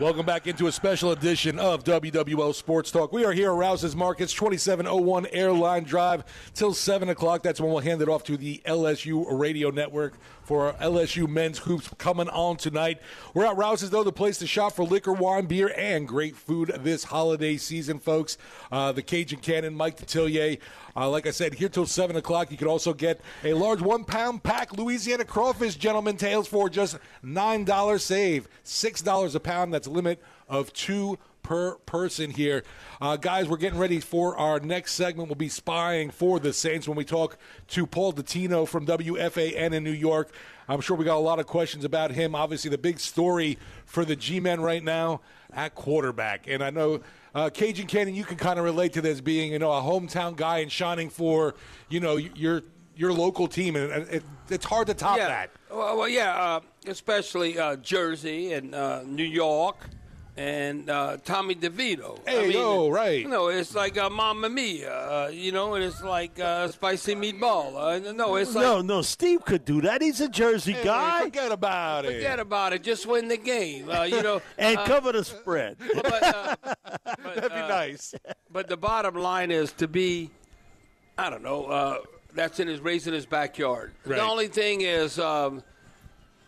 Welcome back into a special edition of WWL Sports Talk. We are here at Rouse's Markets, 2701 Airline Drive, till 7 o'clock. That's when we'll hand it off to the LSU Radio Network for our LSU men's hoops coming on tonight. We're at Rouse's, though, the place to shop for liquor, wine, beer, and great food this holiday season, folks. Uh, the Cajun Cannon, Mike Detillier. Uh, like I said, here till 7 o'clock. You can also get a large one pound pack Louisiana crawfish, gentlemen, tails for just $9 save, $6 a pound. That's a limit of two per person here. Uh, guys, we're getting ready for our next segment. We'll be spying for the Saints when we talk to Paul Dottino from WFAN in New York. I'm sure we got a lot of questions about him. Obviously, the big story for the G men right now at quarterback. And I know uh, Cajun Cannon, you can kind of relate to this being, you know, a hometown guy and shining for, you know, your your local team, and it, it's hard to top yeah. that. Well, well yeah, uh, especially uh, Jersey and uh, New York and uh, Tommy DeVito. Hey, I mean, yo, right. You know, it's like uh, Mamma Mia. Uh, you know, and it's like uh, spicy meatball. Uh, no, it's like no, no. Steve could do that. He's a Jersey Hey, guy, forget about it. forget about it. Just win the game. Uh, you know, and uh, cover the spread. but, uh, but, That'd be uh, nice. But the bottom line is to be, I don't know. That's in his raised in his backyard. Right. The only thing is, um,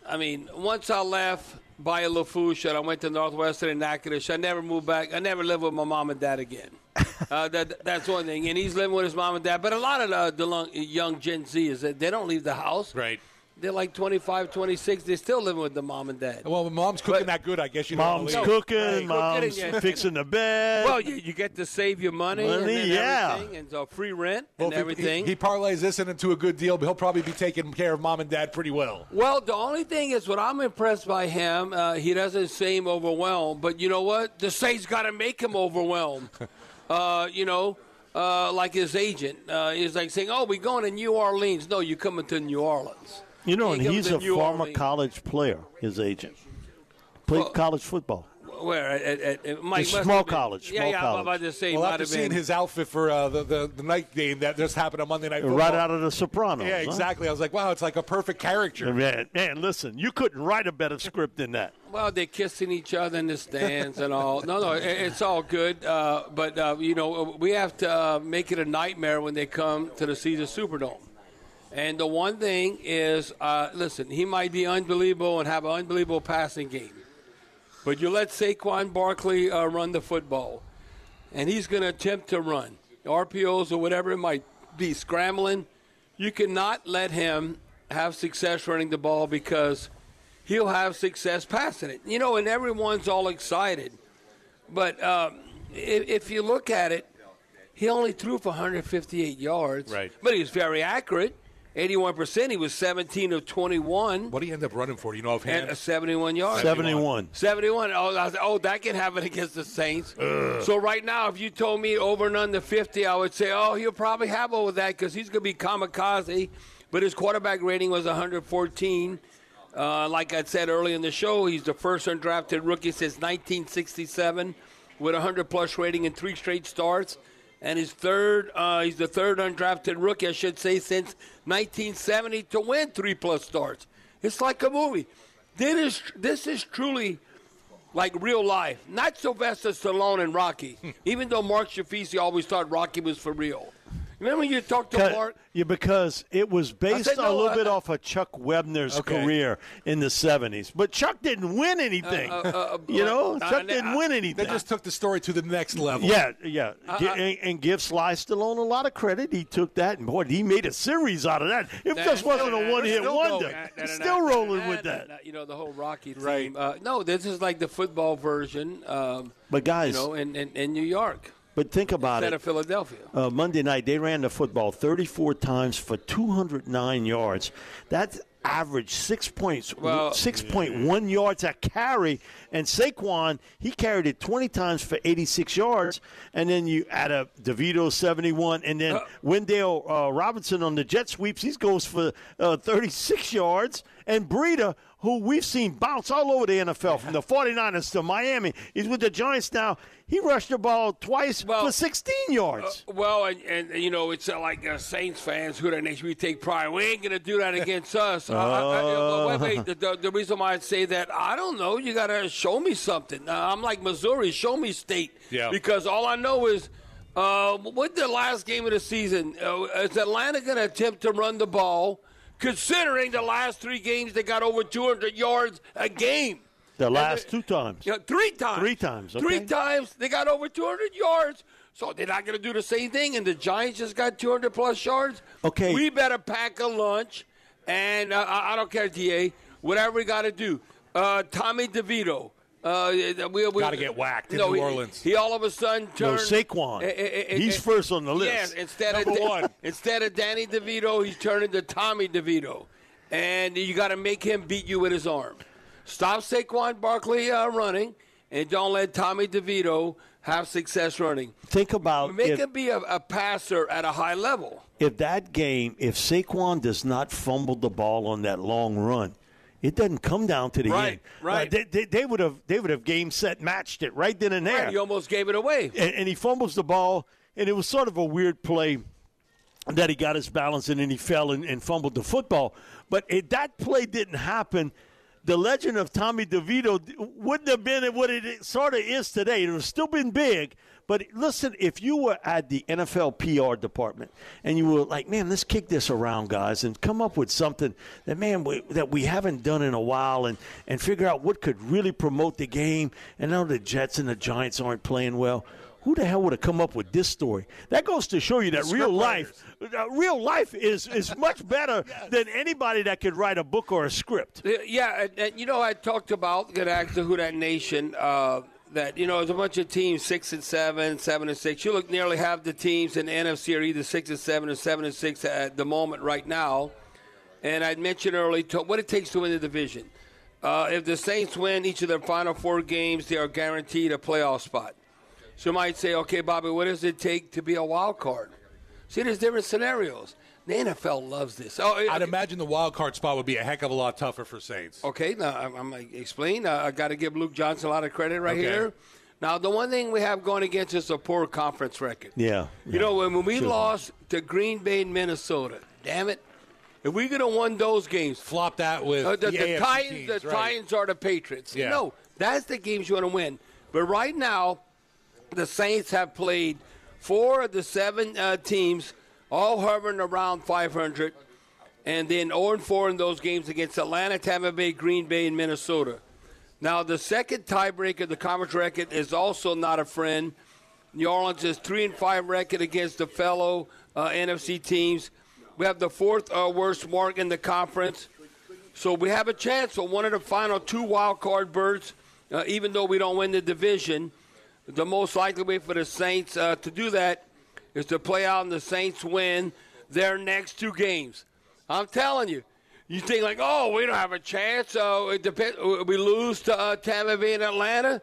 I mean, once I left Bayou Lafourche and I went to Northwestern and Natchitoches, I never moved back. I never lived with my mom and dad again. uh, that, that's one thing. And he's living with his mom and dad. But a lot of the, the young Gen Z is that they don't leave the house. Right. They're like 25, 26. They're still living with the mom and dad. Well, mom's cooking But- that good, I guess you don't Mom's cooking. Hey, mom's cooking, yeah. fixing the bed. Well, you, you get to save your money, and Money, then yeah. and so free rent Well, and if he- everything. He, he parlays this into a good deal, but he'll probably be taking care of mom and dad pretty well. Well, the only thing is, what I'm impressed by him, uh, he doesn't seem overwhelmed. But you know what? The state's got to make him overwhelmed. uh, you know, uh, like his agent uh, is like saying, "Oh, we're going to New Orleans." No, you're coming to New Orleans. You know, and he's a former Orleans. college player. His agent played Well- college football. Where at, at, at Mike must small been- college, Yeah, small yeah. college. I'm about to say, Well, might after have seeing been. his outfit for uh, the, the the night game that just happened on Monday Night Football, Right out of The Sopranos. yeah, huh? exactly. I was like, wow, it's like a perfect character. Man, man, listen, you couldn't write a better script than that. Well, they're kissing each other in the stands and all. No, no, it, it's all good. Uh, but uh, you know, we have to uh, make it a nightmare when they come to the Caesar Superdome. And the one thing is, uh, listen, he might be unbelievable and have an unbelievable passing game, but you let Saquon Barkley uh, run the football, and he's going to attempt to run RPOs or whatever it might be, scrambling. You cannot let him have success running the ball because he'll have success passing it. You know, and everyone's all excited. But um, if, if you look at it, he only threw for 158 yards. Right. But he was very accurate. 81%. He was 17 of 21 What do you end up running for? Do you know and offhand? uh, 71 yards. 71. 71. Oh, I was, oh, that can happen against the Saints. So right now, if you told me over and under 50, I would say, oh, he'll probably have over that because he's going to be kamikaze. But his quarterback rating was 114. Uh, like I said earlier in the show, he's the first undrafted rookie since 1967 with a 100 plus rating in three straight starts. And his third, uh, he's the third undrafted rookie, I should say, since 1970 to win three plus starts. It's like a movie. This is, this is truly like real life, not Sylvester Stallone and Rocky. Even though Mark Shafisi always thought Rocky was for real. Remember when you talked to Mark? Yeah, because it was based said a little uh, bit off of Chuck Wepner's Okay. career in the 70s. But Chuck didn't win anything. uh, you know, uh, Chuck uh, didn't uh, win They anything. just took the story to the next level. yeah, yeah. Uh, Gi- and, and give Sly Stallone a lot of credit. He took that, and boy, he made a series out of that. It just wasn't a one hit still wonder. still rolling with that. You know, the whole Rocky theme. Right. Uh, no, this is like the football version, um, But, guys, you know, in, in, in New York but think about instead it. of Philadelphia. uh, Monday night, they ran the football 34 times for 209 yards. That's average six points, Well- 6.1 yards a carry. And Saquon, he carried it 20 times for 86 yards. And then you add up DeVito 71, and then Uh, Wan'Dale uh, Robinson on the jet sweeps, he goes for uh, 36 yards. And Breida, who we've seen bounce all over the NFL from the 49ers to Miami, he's with the Giants now. He rushed the ball twice Well, for 16 yards. Uh, well, and, and you know, it's uh, like uh, Saints fans who that nation we take pride. We ain't gonna do that against us. Uh, I- I- wait, wait. The, the, the reason why I say that, I don't know. You gotta show me something. Uh, I'm like Missouri. Show me state. Yeah. Because all I know is. Uh, what the last game of the season? Uh, is Atlanta going to attempt to run the ball, considering the last three games they got over 200 yards a game? the last two times. Yeah, three times. Three times, Three times. They got over 200 yards. So they're not going to do the same thing. And the Giants just got 200 plus yards. Okay. We better pack a lunch. And uh, I I don't care, DA. Whatever we got to do. Uh, Tommy DeVito. Uh, we, we, Gotta get whacked in no, New Orleans. He, all of a sudden No, turned. Saquon. Eh, eh, He's first on the list. Yes, instead Number of one. instead of Danny DeVito, he's turning to Tommy DeVito, and you got to make him beat you with his arm. Stop Saquon Barkley uh, running, and don't let Tommy DeVito have success running. Think about Make if, him be a, a passer at a high level. if that game, if Saquon does not fumble the ball on that long run, it doesn't come down to the Right, end. right. Uh, they, they, they would have they would have game set matched it right then and there. Right, he almost gave it away. and, and he fumbles the ball, and it was sort of a weird play that he got his balance and then he fell and, and fumbled the football. But if that play didn't happen, the legend of Tommy DeVito wouldn't have been what it sort of is today. It would have still been big. But listen, if you were at the NFL PR department and you were like, man, let's kick this around, guys, and come up with something that, man, we, that we haven't done in a while and, and figure out what could really promote the game. And now the Jets and the Giants aren't playing well who the hell would have come up with this story? That goes to show you that real life, uh, real life is is much better than anybody that could write a book or a script. Yeah, and, and, you know, I talked about asked to who that nation. Uh, that you know, there's a bunch of teams six and seven, seven and six. You look nearly half the teams in the NFC are either six and seven or seven and six at the moment right now. And I mentioned earlier to, what it takes to win the division. Uh, if the Saints win each of their final four games, they are guaranteed a playoff spot. So you might say, okay, Bobby, what does it take to be a wild card? See, there's different scenarios. The NFL loves this. Oh, I'd imagine the wild card spot would be a heck of a lot tougher for Saints. Okay, now I'm, I'm going to explain. Uh, I got to give Luke Johnson a lot of credit right Okay. here. Now, the one thing we have going against us is a poor conference record. Yeah, You know, when, when we Sure. lost to Green Bay and Minnesota, damn it, if we could have won those games, Flop that with uh, the, the, the AFC Titans, teams, the right. Titans are the Patriots. Yeah. No, that's the games you want to win. But right now, the Saints have played four of the seven uh, teams, all hovering around 500, and then 0 4 in those games against Atlanta, Tampa Bay, Green Bay, and Minnesota. Now, the second tiebreaker, the conference record, is also not a friend. New Orleans is three and five record against the fellow uh, NFC teams. We have the fourth uh, worst mark in the conference. So we have a chance for one of the final two wild card berths, uh, even though we don't win the division. The most likely way for the Saints uh, to do that is to play out and the Saints win their next two games. I'm telling you. You think like, oh, we don't have a chance. So it depends. We lose to uh, Tampa Bay and Atlanta.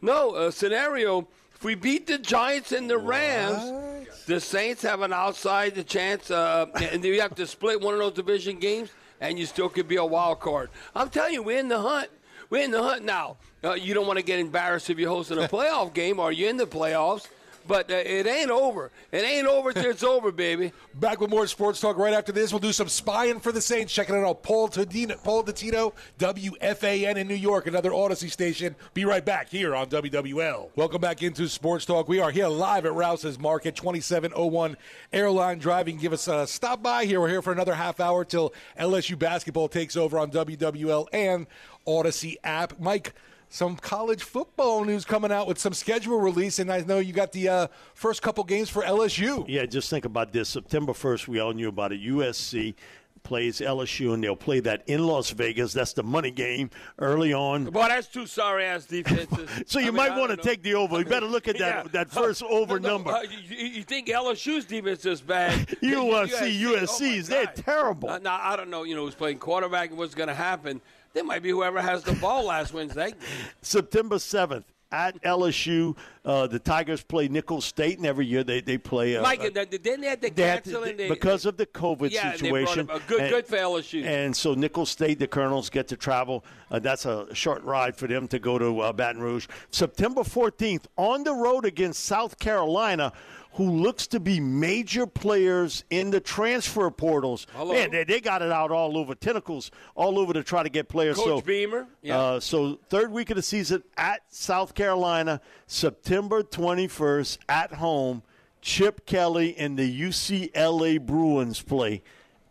No, a scenario. If we beat the Giants and the Rams, the Saints have an outside the chance, uh, and you have to split one of those division games, and you still could be a wild card. I'm telling you, we're in the hunt. We're in the hunt now. Uh, you don't want to get embarrassed if you're hosting a playoff game or you're in the playoffs, but uh, it ain't over. It ain't over till it's over, baby. Back with more sports talk right after this. We'll do some spying for the Saints. Checking it out. Paul Tadino, Paul Dottino, WFAN in New York, another Audacy station. Be right back here on WWL. Welcome back into Sports Talk. We are here live at Rouse's Market, 2701 Airline Driving. Give us a stop by here. We're here for another half hour till LSU basketball takes over on WWL and Audacy app. Mike, some college football news coming out with some schedule release, and I know you got the uh, first couple games for LSU. Yeah, just think about this. September 1st, we all knew about it. USC plays LSU, and they'll play that in Las Vegas. That's the money game early on. Boy, that's two sorry ass defenses. So you I mean, might want to take the over. You better look at that Yeah. that first over No, no, number. uh, you, you think LSU's defense is bad? You wanna USC, see oh USC's, they're terrible. Uh, now I don't know. You know who's playing quarterback and what's going to happen. They might be whoever has the ball last Wednesday. September 7th at LSU. Uh, the Tigers play Nicholls State, and every year they, they play. Uh, Mike, uh, didn't they have to they had cancel to- and they, because of the COVID yeah, situation. They good, and, good for LSU. and so Nicholls State, the Colonels get to travel. Uh, that's a short ride for them to go to uh, Baton Rouge. September 14th, on the road against South Carolina, who looks to be major players in the transfer portals. Hello. Man, they, they got it out all over, tentacles all over to try to get players. Coach so, Beamer, yeah. uh, so third week of the season at South Carolina, September 21st at home. Chip Kelly and the UCLA Bruins play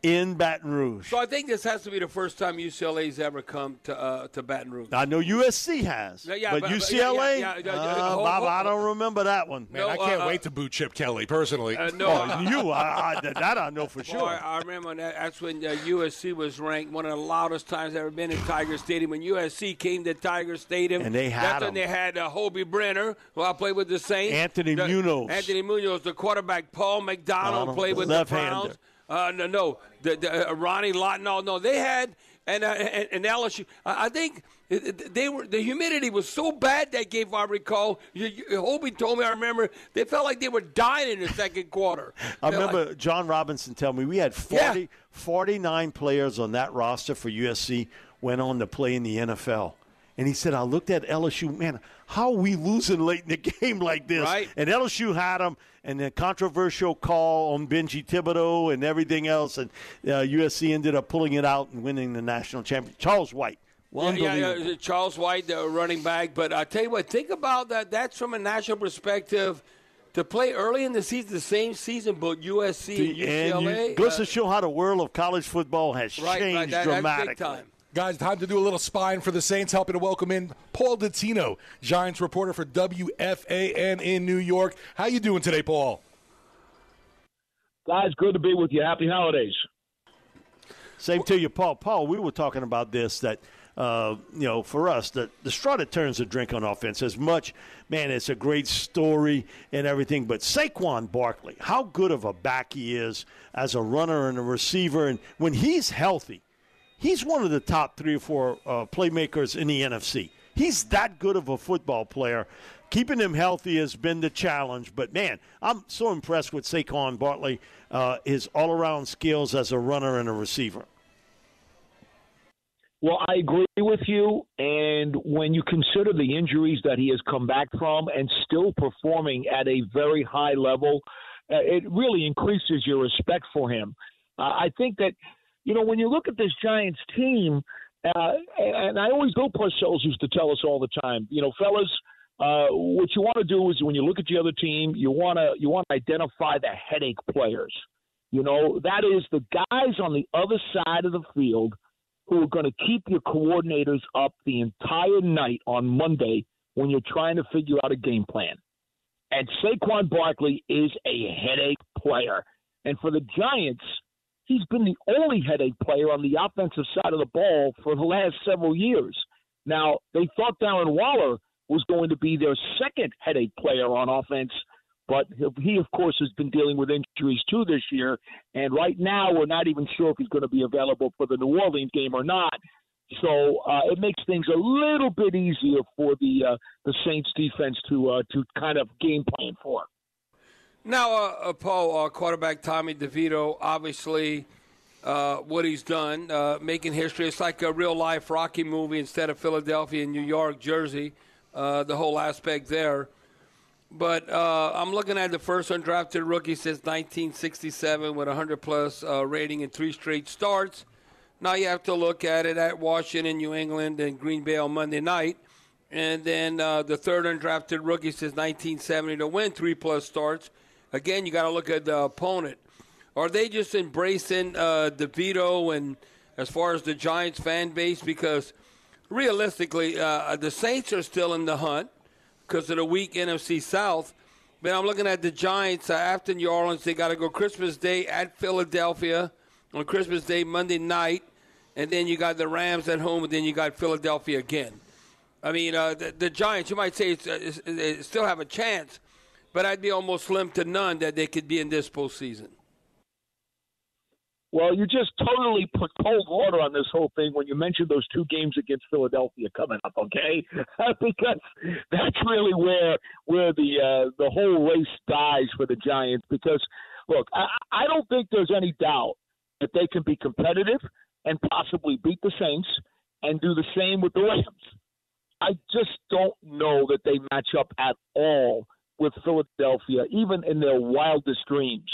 in Baton Rouge. so I think this has to be the first time UCLA's ever come to uh, to Baton Rouge. I know USC has, Yeah, yeah, but, but- but- UCLA, yeah, yeah, yeah, uh, yeah, hold- Bob, hold- I don't remember that one. Man, No, I can't uh, wait to boo Chip Kelly personally. Uh, no, Oh, you, I, I, that I know for Boy, sure. I remember that, that's when uh, USC was ranked one of the loudest times ever been in Tiger Stadium. When USC came to Tiger Stadium, And they had that's when they had uh, Hoby Brenner, who I played with the Saints. Anthony The- Munoz. Anthony Munoz, the quarterback. Paul McDonald played with the left-hander. Browns. Uh, no, no, the, the, uh, Ronnie Lott. No, no, they had and uh, and, and LSU. I think they were the humidity was so bad that game. If I recall, you, you, Hoby told me. I remember they felt like they were dying in the second quarter. I They're like- remember John Robinson telling me we had 40, Yeah. 49 players on that roster for USC went on to play in the NFL. And he said, I looked at LSU, man, how are we losing late in the game like this? Right. And LSU had them, and the controversial call on Benjy Thibodeaux and everything else. And uh, USC ended up pulling it out and winning the national championship. Charles White. Yeah, yeah, yeah, Charles White, the running back. But I tell you what, think about that. That's from a national perspective. To play early in the season, the same season, but USC and And UCLA. you, goes uh, to show how the world of college football has right, changed right, that, that's dramatically. Big time. Guys, time to do a little spine for the Saints, helping to welcome in Paul Dottino, Giants reporter for WFAN in New York. How you doing today, Paul? Guys, good to be with you. Happy holidays. Same to you, Paul. Paul, we were talking about this that uh, you know for us the the straw that turns the drink on offense as much. Man, it's a great story and everything, but Saquon Barkley, how good of a back he is as a runner and a receiver, and when he's healthy, he's one of the top three or four uh, playmakers in the NFC. He's that good of a football player. Keeping him healthy has been the challenge, but man, I'm so impressed with Saquon Barkley, uh, his all-around skills as a runner and a receiver. Well, I agree with you. And when you consider the injuries that he has come back from and still performing at a very high level, uh, it really increases your respect for him. Uh, I think that, you know, when you look at this Giants team, uh, and I always, Bill Parcells used to tell us all the time, you know, fellas, uh, what you want to do is when you look at the other team, you want to you want to identify the headache players. You know, that is the guys on the other side of the field who are going to keep your coordinators up the entire night on Monday when you're trying to figure out a game plan. And Saquon Barkley is a headache player. And for the Giants, he's been the only headache player on the offensive side of the ball for the last several years. Now, they thought Darren Waller was going to be their second headache player on offense, but he, of course, has been dealing with injuries too this year. And right now, we're not even sure if he's going to be available for the New Orleans game or not. So uh, it makes things a little bit easier for the uh, the Saints defense to uh, to kind of game plan for. Now, uh, uh, Paul, uh, quarterback Tommy DeVito, obviously, uh, what he's done, uh, making history. It's like a real life Rocky movie instead of Philadelphia and New York, Jersey, uh, the whole aspect there. But I'm looking at the first undrafted rookie since 1967 with 100 plus rating in three straight starts. Now you have to look at it at Washington, New England, and Green Bay on Monday night. And then the third undrafted rookie since 1970 to win three plus starts. Again, you got to look at the opponent. Are they just embracing uh, DeVito and as far as the Giants fan base? Because realistically, uh, the Saints are still in the hunt because of the weak NFC South. But I'm looking at the Giants uh, after New Orleans. They got to go Christmas Day at Philadelphia on Christmas Day, Monday night. And then you got the Rams at home, and then you got Philadelphia again. I mean, uh, the, the Giants, you might say, it's, uh, it's, they still have a chance, but I'd be almost slim to none that they could be in this postseason. Well, you just totally put cold water on this whole thing when you mentioned those two games against Philadelphia coming up, okay? because that's really where where the uh, the whole race dies for the Giants. Because look, I, I don't think there's any doubt that they can be competitive and possibly beat the Saints and do the same with the Rams. I just don't know that they match up at all with Philadelphia, even in their wildest dreams.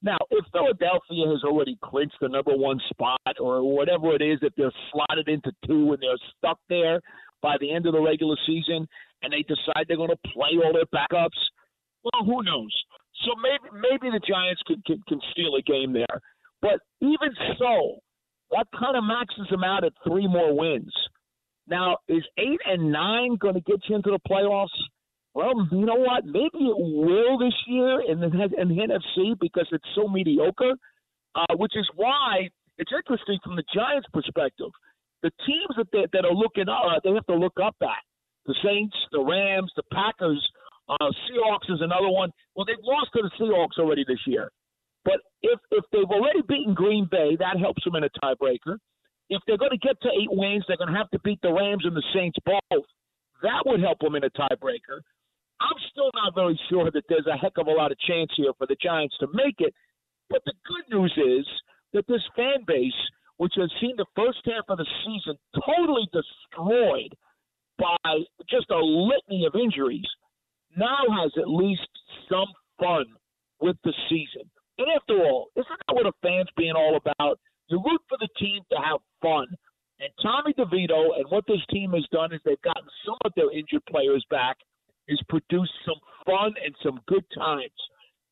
Now, if Philadelphia has already clinched the number one spot or whatever it is, if they're slotted into two and they're stuck there by the end of the regular season and they decide they're going to play all their backups, well, who knows? So maybe maybe the Giants can, can, can steal a game there. But even so, that kind of maxes them out at three more wins. Now, is eight and nine going to get you into the playoffs? Well, you know what? Maybe it will this year in the, in the NFC because it's so mediocre, uh, which is why it's interesting from the Giants' perspective. The teams that they, that are looking uh, they have to look up at the Saints, the Rams, the Packers, uh, Seahawks is another one. Well, they've lost to the Seahawks already this year, but if if they've already beaten Green Bay, that helps them in a tiebreaker. If they're going to get to eight wins, they're going to have to beat the Rams and the Saints both. That would help them in a tiebreaker. I'm still not very sure that there's a heck of a lot of chance here for the Giants to make it. But the good news is that this fan base, which has seen the first half of the season totally destroyed by just a litany of injuries, now has at least some fun with the season. And after all, isn't that what a fan's being all about? You root for the team to have fun. And Tommy DeVito and what this team has done is they've gotten some of their injured players back – is produce some fun and some good times.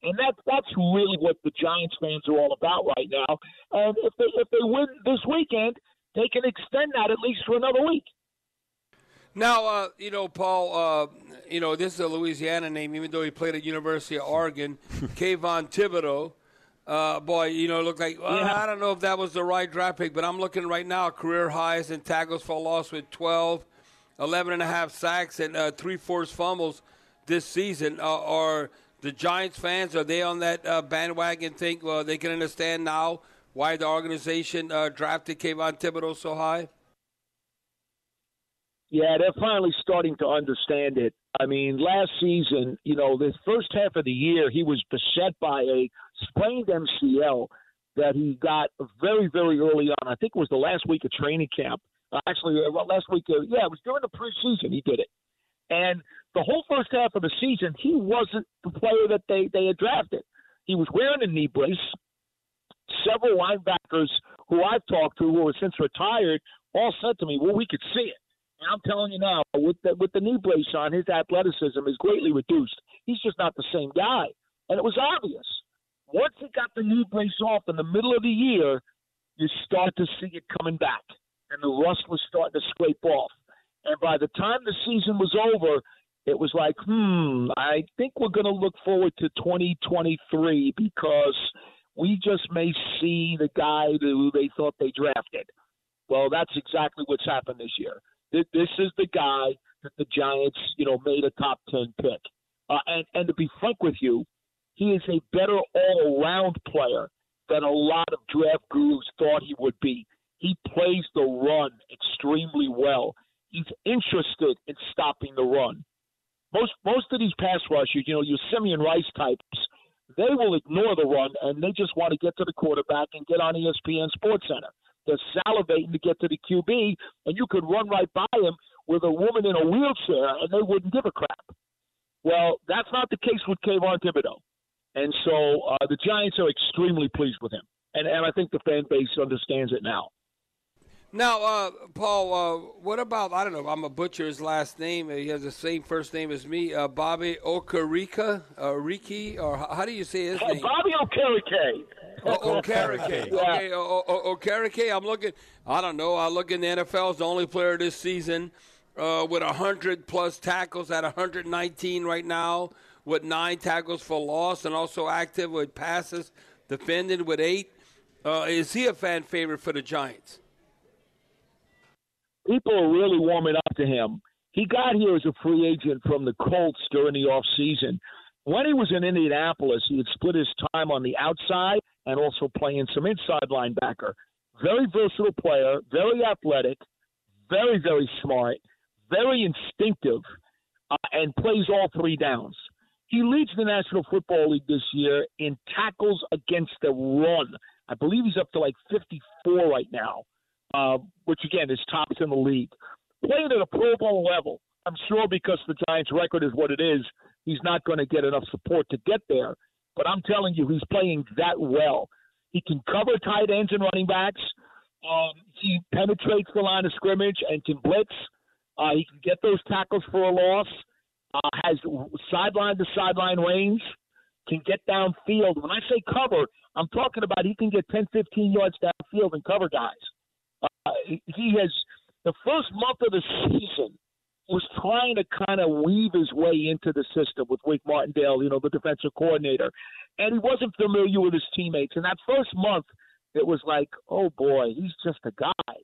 And that that's really what the Giants fans are all about right now. And if they if they win this weekend, they can extend that at least for another week. Now, uh, you know, Paul, uh, you know, this is a Louisiana name, even though he played at University of Oregon. Kayvon Thibodeaux, uh, boy, you know, looked like, well, yeah. I don't know if that was the right draft pick, but I'm looking right now, career highs in tackles for loss with 12, 11 and a half sacks and uh, three forced fumbles this season. Uh, are the Giants fans are they on that uh, bandwagon? Think well they can understand now why the organization uh, drafted Kayvon Thibodeaux so high. Yeah, they're finally starting to understand it. I mean, last season, you know, the first half of the year, he was beset by a sprained MCL that he got very, very early on. I think it was the last week of training camp actually, uh, well, last week, uh, yeah, it was during the preseason he did it. And the whole first half of the season, he wasn't the player that they, they had drafted. He was wearing a knee brace. Several linebackers who I've talked to who have since retired all said to me, well, we could see it. And I'm telling you now, with the, with the knee brace on, his athleticism is greatly reduced. He's just not the same guy. And it was obvious. Once he got the knee brace off in the middle of the year, you start to see it coming back and the rust was starting to scrape off. And by the time the season was over, it was like, hmm, I think we're going to look forward to 2023 because we just may see the guy who they thought they drafted. Well, that's exactly what's happened this year. This is the guy that the Giants, you know, made a top 10 pick. Uh, and, and to be frank with you, he is a better all around player than a lot of draft gurus thought he would be. He plays the run extremely well. He's interested in stopping the run. Most most of these pass rushers, you know, your Simeon Rice types, they will ignore the run and they just want to get to the quarterback and get on ESPN Sports Center. They're salivating to get to the QB, and you could run right by him with a woman in a wheelchair, and they wouldn't give a crap. Well, that's not the case with Kayvon Thibodeaux. And so uh, the Giants are extremely pleased with him. And, and I think the fan base understands it now. Now, uh, Paul, uh, what about, I don't know, I'm a butcher his last name. He has the same first name as me, uh, Bobby Okereke, uh, Riki, or how do you say his name? Bobby Okereke. Oh, Okereke. Okay, Okereke, I'm looking, I don't know, I look in the NFL as the only player this season uh, with 100 plus tackles at 119 right now, with nine tackles for loss, and also active with passes, defended with eight. Uh, is he a fan favorite for the Giants? People are really warming up to him. He got here as a free agent from the Colts during the off season. When he was in Indianapolis, he had split his time on the outside and also playing some inside linebacker. Very versatile player, very athletic, very, very smart, very instinctive, uh, and plays all three downs. He leads the National Football League this year in tackles against the run. I believe he's up to like 54 right now, uh, which again is tops in the league. Playing at a Pro Bowl level, I'm sure because the Giants' record is what it is, he's not going to get enough support to get there. But I'm telling you, he's playing that well. He can cover tight ends and running backs. Um, he penetrates the line of scrimmage and can blitz. Uh, he can get those tackles for a loss. Uh, has sideline to sideline range. Can get downfield. When I say cover, I'm talking about he can get 10, 15 yards downfield and cover guys. Uh, he has the first month of the season was trying to kind of weave his way into the system with Wink Martindale, you know, the defensive coordinator, and he wasn't familiar with his teammates. And that first month, it was like, oh boy, he's just a guy.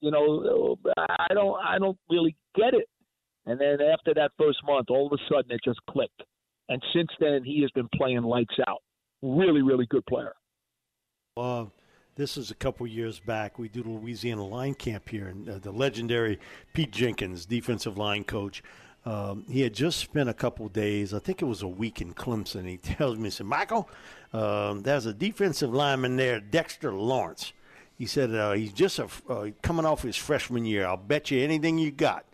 You know, I don't, I don't really get it. And then after that first month, all of a sudden it just clicked. And since then, he has been playing lights out. Really, really good player. This is a couple years back. We do the Louisiana line camp here, and uh, the legendary Pete Jenkins, defensive line coach, um, he had just spent a couple days, I think it was a week in Clemson. He tells me, he said, Michael, um, there's a defensive lineman there, Dexter Lawrence. He said uh, he's just a, uh, coming off his freshman year. I'll bet you anything you got.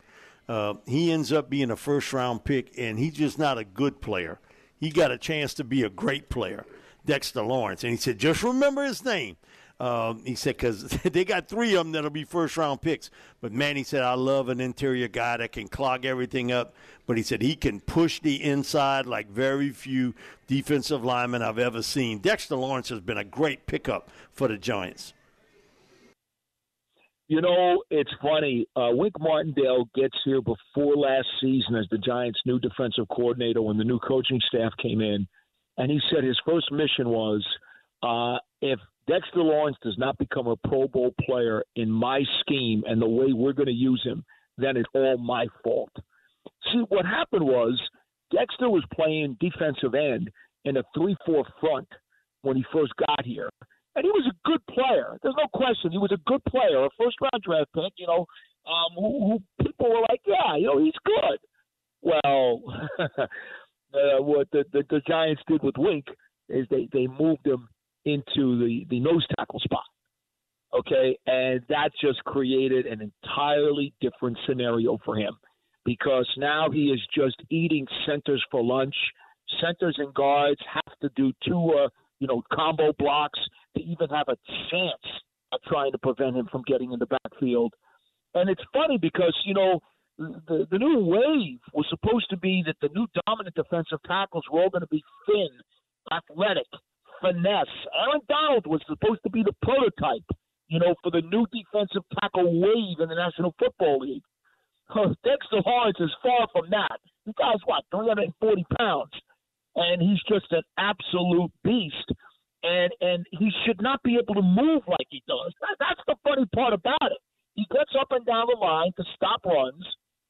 Uh, he ends up being a first round pick, and he's just not a good player. He got a chance to be a great player, Dexter Lawrence. And he said, just remember his name. Um, he said because they got three of them that'll be first round picks. But man, he said I love an interior guy that can clog everything up. But he said he can push the inside like very few defensive linemen I've ever seen. Dexter Lawrence has been a great pickup for the Giants. You know, it's funny. Uh, Wink Martindale gets here before last season as the Giants' new defensive coordinator when the new coaching staff came in, and he said his first mission was uh, if Dexter Lawrence does not become a Pro Bowl player in my scheme and the way we're going to use him, then it's all my fault. See, what happened was Dexter was playing defensive end in a 3 4 front when he first got here. And he was a good player. There's no question. He was a good player, a first round draft pick, you know, um, who, who people were like, yeah, you know, he's good. Well, uh, what the, the, the Giants did with Wink is they, they moved him into the, the nose tackle spot. Okay. And that just created an entirely different scenario for him because now he is just eating centers for lunch. Centers and guards have to do two, uh, you know, combo blocks to even have a chance of trying to prevent him from getting in the backfield. And it's funny because, you know, the, the new wave was supposed to be that the new dominant defensive tackles were all going to be thin, athletic, finesse. Aaron Donald was supposed to be the prototype, you know, for the new defensive tackle wave in the National Football League. Dexter Lawrence is far from that. The guy's what, 340 pounds, and he's just an absolute beast. And and he should not be able to move like he does. That, that's the funny part about it. He gets up and down the line to stop runs.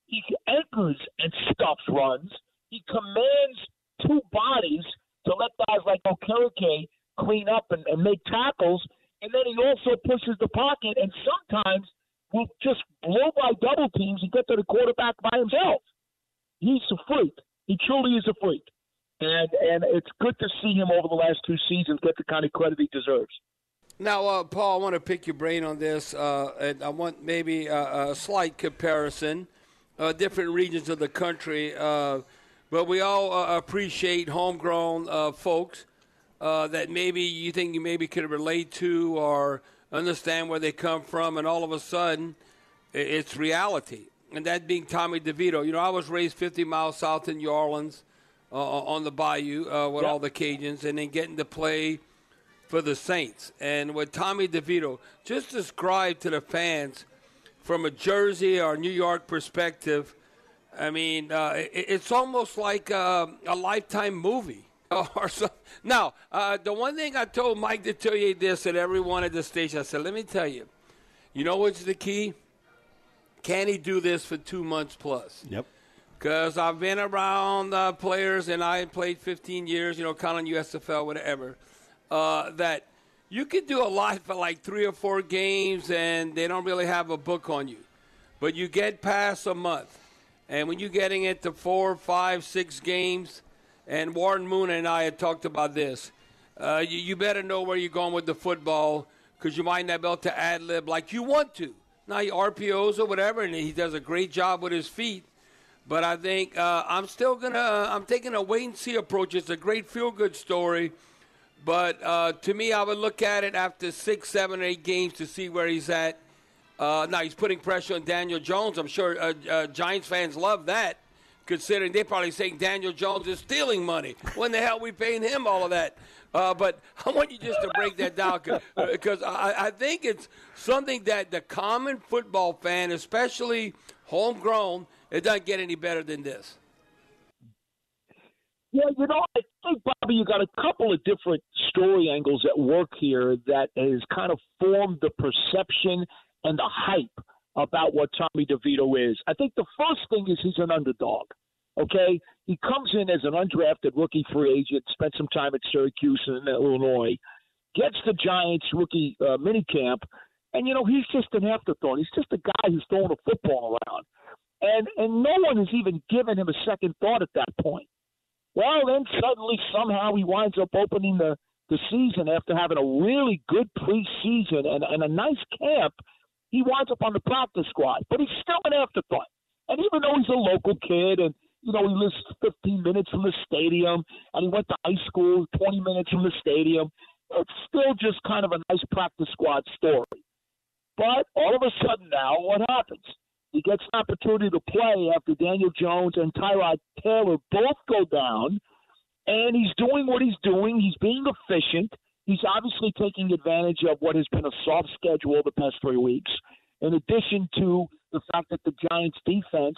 He anchors and stops runs. He commands two bodies to let guys like Okereke clean up and, and make tackles. And then he also pushes the pocket and sometimes will just blow by double teams and get to the quarterback by himself. He's a freak. He truly is a freak. And and it's good to see him over the last two seasons get the kind of credit he deserves. Now, uh, Paul, I want to pick your brain on this, uh, and I want maybe a, a slight comparison, uh, different regions of the country. But we all uh, appreciate homegrown uh, folks uh, that maybe you think you maybe could relate to or understand where they come from, and all of a sudden, it's reality. And that being Tommy DeVito. You know, I was raised 50 miles south in New Orleans uh, on the bayou uh, with yep. all the Cajuns, and then getting to play for the Saints. And with Tommy DeVito, just describe to the fans from a Jersey or New York perspective – I mean, uh, it, it's almost like a, a lifetime movie. Or so. Now, uh, the one thing I told Mike Detillier this at everyone at the station, I said, let me tell you, you know what's the key? Can he do this for two months plus? Yep. Because I've been around uh, players, and I played 15 years, you know, of USFL, whatever, uh, that you can do a lot for like three or four games, and they don't really have a book on you. But you get past a month, and when you're getting into four, five, six games, and Warren Moon and I had talked about this, uh, you, you, better know where you're going with the football because you might not be able to ad lib like you want to. Now, he RPOs or whatever, and he does a great job with his feet. But I think uh, I'm still gonna. I'm taking a wait and see approach. It's a great feel good story, but uh, to me, I would look at it after six, seven, eight games to see where he's at. Uh, now he's putting pressure on Daniel Jones. I'm sure uh, uh, Giants fans love that, considering they're probably saying Daniel Jones is stealing money. When the hell are we paying him all of that? Uh, but I want you just to break that down because I, I think it's something that the common football fan, especially homegrown, it doesn't get any better than this. Yeah, you know, I think Bobby, you got a couple of different story angles at work here that has kind of formed the perception and the hype about what Tommy DeVito is. I think the first thing is he's an underdog. Okay, he comes in as an undrafted rookie free agent, spent some time at Syracuse and Illinois, gets the Giants rookie uh, mini camp, and you know he's just an afterthought. He's just a guy who's throwing a football around and and no one has even given him a second thought at that point. Well, then suddenly somehow he winds up opening the the season after having a really good preseason and, and a nice camp. He winds up on the practice squad, but he's still an afterthought. And even though he's a local kid and you know, he lives 15 minutes from the stadium, and he went to high school 20 minutes from the stadium. It's still just kind of a nice practice squad story. But all of a sudden now, what happens? He gets an opportunity to play after Daniel Jones and Tyrod Taylor both go down, and he's doing what he's doing. He's being efficient. He's obviously taking advantage of what has been a soft schedule the past three weeks, in addition to the fact that the Giants' defense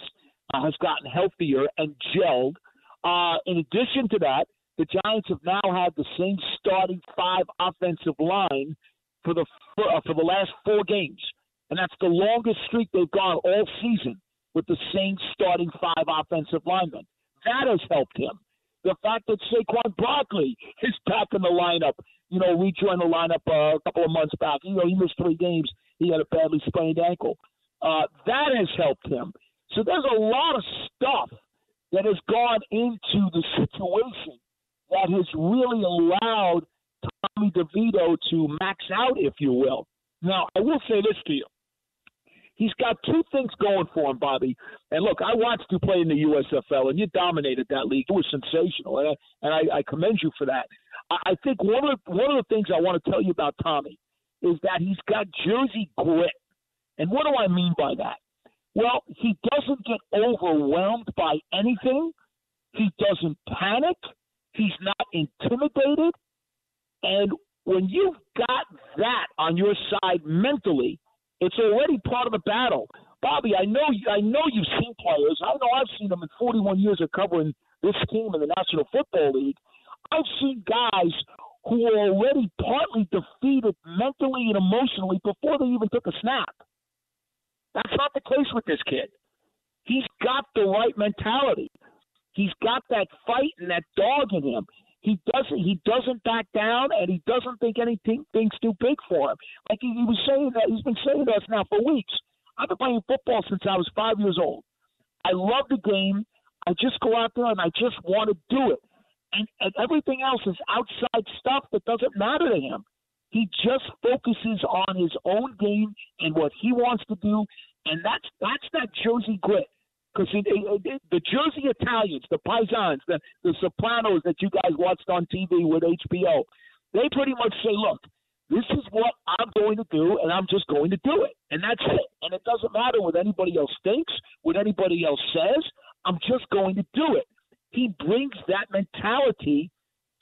uh, has gotten healthier and gelled. Uh, in addition to that, the Giants have now had the same starting five offensive line for the for, uh, for the last four games and that's the longest streak they've gone all season with the same starting five offensive linemen. That has helped him. The fact that Saquon Barkley is back in the lineup, you know, rejoined the lineup uh, a couple of months back. You know, he missed three games. He had a badly sprained ankle. Uh, that has helped him. So there's a lot of stuff that has gone into the situation that has really allowed Tommy DeVito to max out, if you will. Now, I will say this to you. He's got two things going for him, Bobby. And look, I watched you play in the USFL, and you dominated that league. It was sensational, and I, and I, I commend you for that. I, think one of the, one of the things I want to tell you about Tommy is that he's got Jersey grit. And what do I mean by that? Well, he doesn't get overwhelmed by anything. He doesn't panic. He's not intimidated. And when you've got that on your side mentally, it's already part of the battle. Bobby, I know you, I know you've seen players. I know I've seen them in 41 years of covering this team in the National Football League. I've seen guys who were already partly defeated mentally and emotionally before they even took a snap. That's not the case with this kid. He's got the right mentality. He's got that fight and that dog in him. He doesn't he doesn't back down and he doesn't think anything's too big for him. Like he, he was saying that he's been saying us now for weeks. I've been playing football since I was five years old. I love the game. I just go out there and I just want to do it. And, and everything else is outside stuff that doesn't matter to him. He just focuses on his own game and what he wants to do, and that's that's that Jersey grit because the Jersey Italians, the Paisans, the, the Sopranos that you guys watched on TV with HBO, they pretty much say, look, this is what I'm going to do, and I'm just going to do it. And that's it. And it doesn't matter what anybody else thinks, what anybody else says. I'm just going to do it. He brings that mentality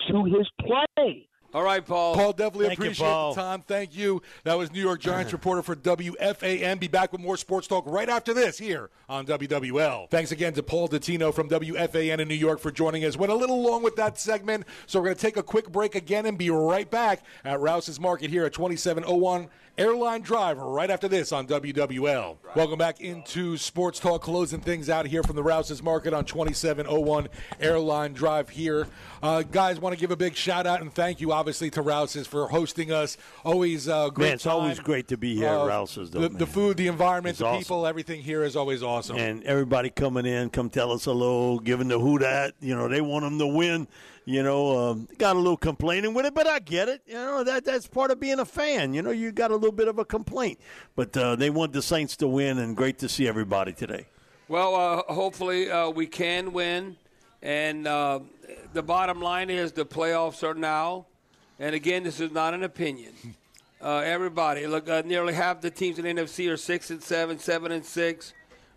to his play. All right, Paul. Paul, definitely Thank appreciate you, Paul. the time. Thank you. That was New York Giants uh-huh. reporter for WFAN. Be back with more sports talk right after this here on WWL. Thanks again to Paul Dottino from WFAN in New York for joining us. Went a little long with that segment, so we're going to take a quick break again and be right back at Rouse's Market here at 2701 Airline Drive right after this on WWL. Welcome back into Sports Talk, closing things out here from the Rouse's Market on 2701 Airline Drive here. Uh, guys, want to give a big shout out and thank you, obviously, to Rouse's for hosting us. Always uh, great. Man, it's time. always great to be here at Uh, Rouse's, though, The, the food, the environment, It's the awesome. people, everything here is always awesome. and everybody coming in, come tell us hello, giving the who that. You know, they want them to win. You know, um, got a little complaining with it, but I get it. You know, that that's part of being a fan. You know, you got a little bit of a complaint, but uh, they want the Saints to win, and great to see everybody today. Well, uh, hopefully uh, we can win. And uh, the bottom line is the playoffs are now. And again, this is not an opinion. Uh, everybody, look, uh, nearly half the teams in the NFC are six and seven, seven and six.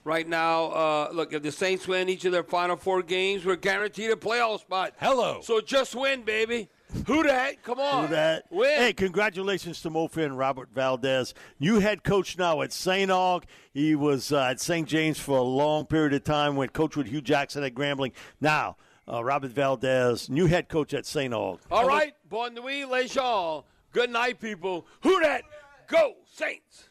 Right now, uh, look, if the Saints win each of their final four games, we're guaranteed a playoff spot. Hello. So just win, baby. Who that? Come on. Who that? Win. Hey, congratulations to Mo Finn, Robert Valdez. New head coach now at St. Aug. He was uh, at St. James for a long period of time, went coach with Hue Jackson at Grambling. Now, uh, Robert Valdez, new head coach at St. Aug. All right. Bon nuit, les gens. Good night, people. Who that? Go, Saints.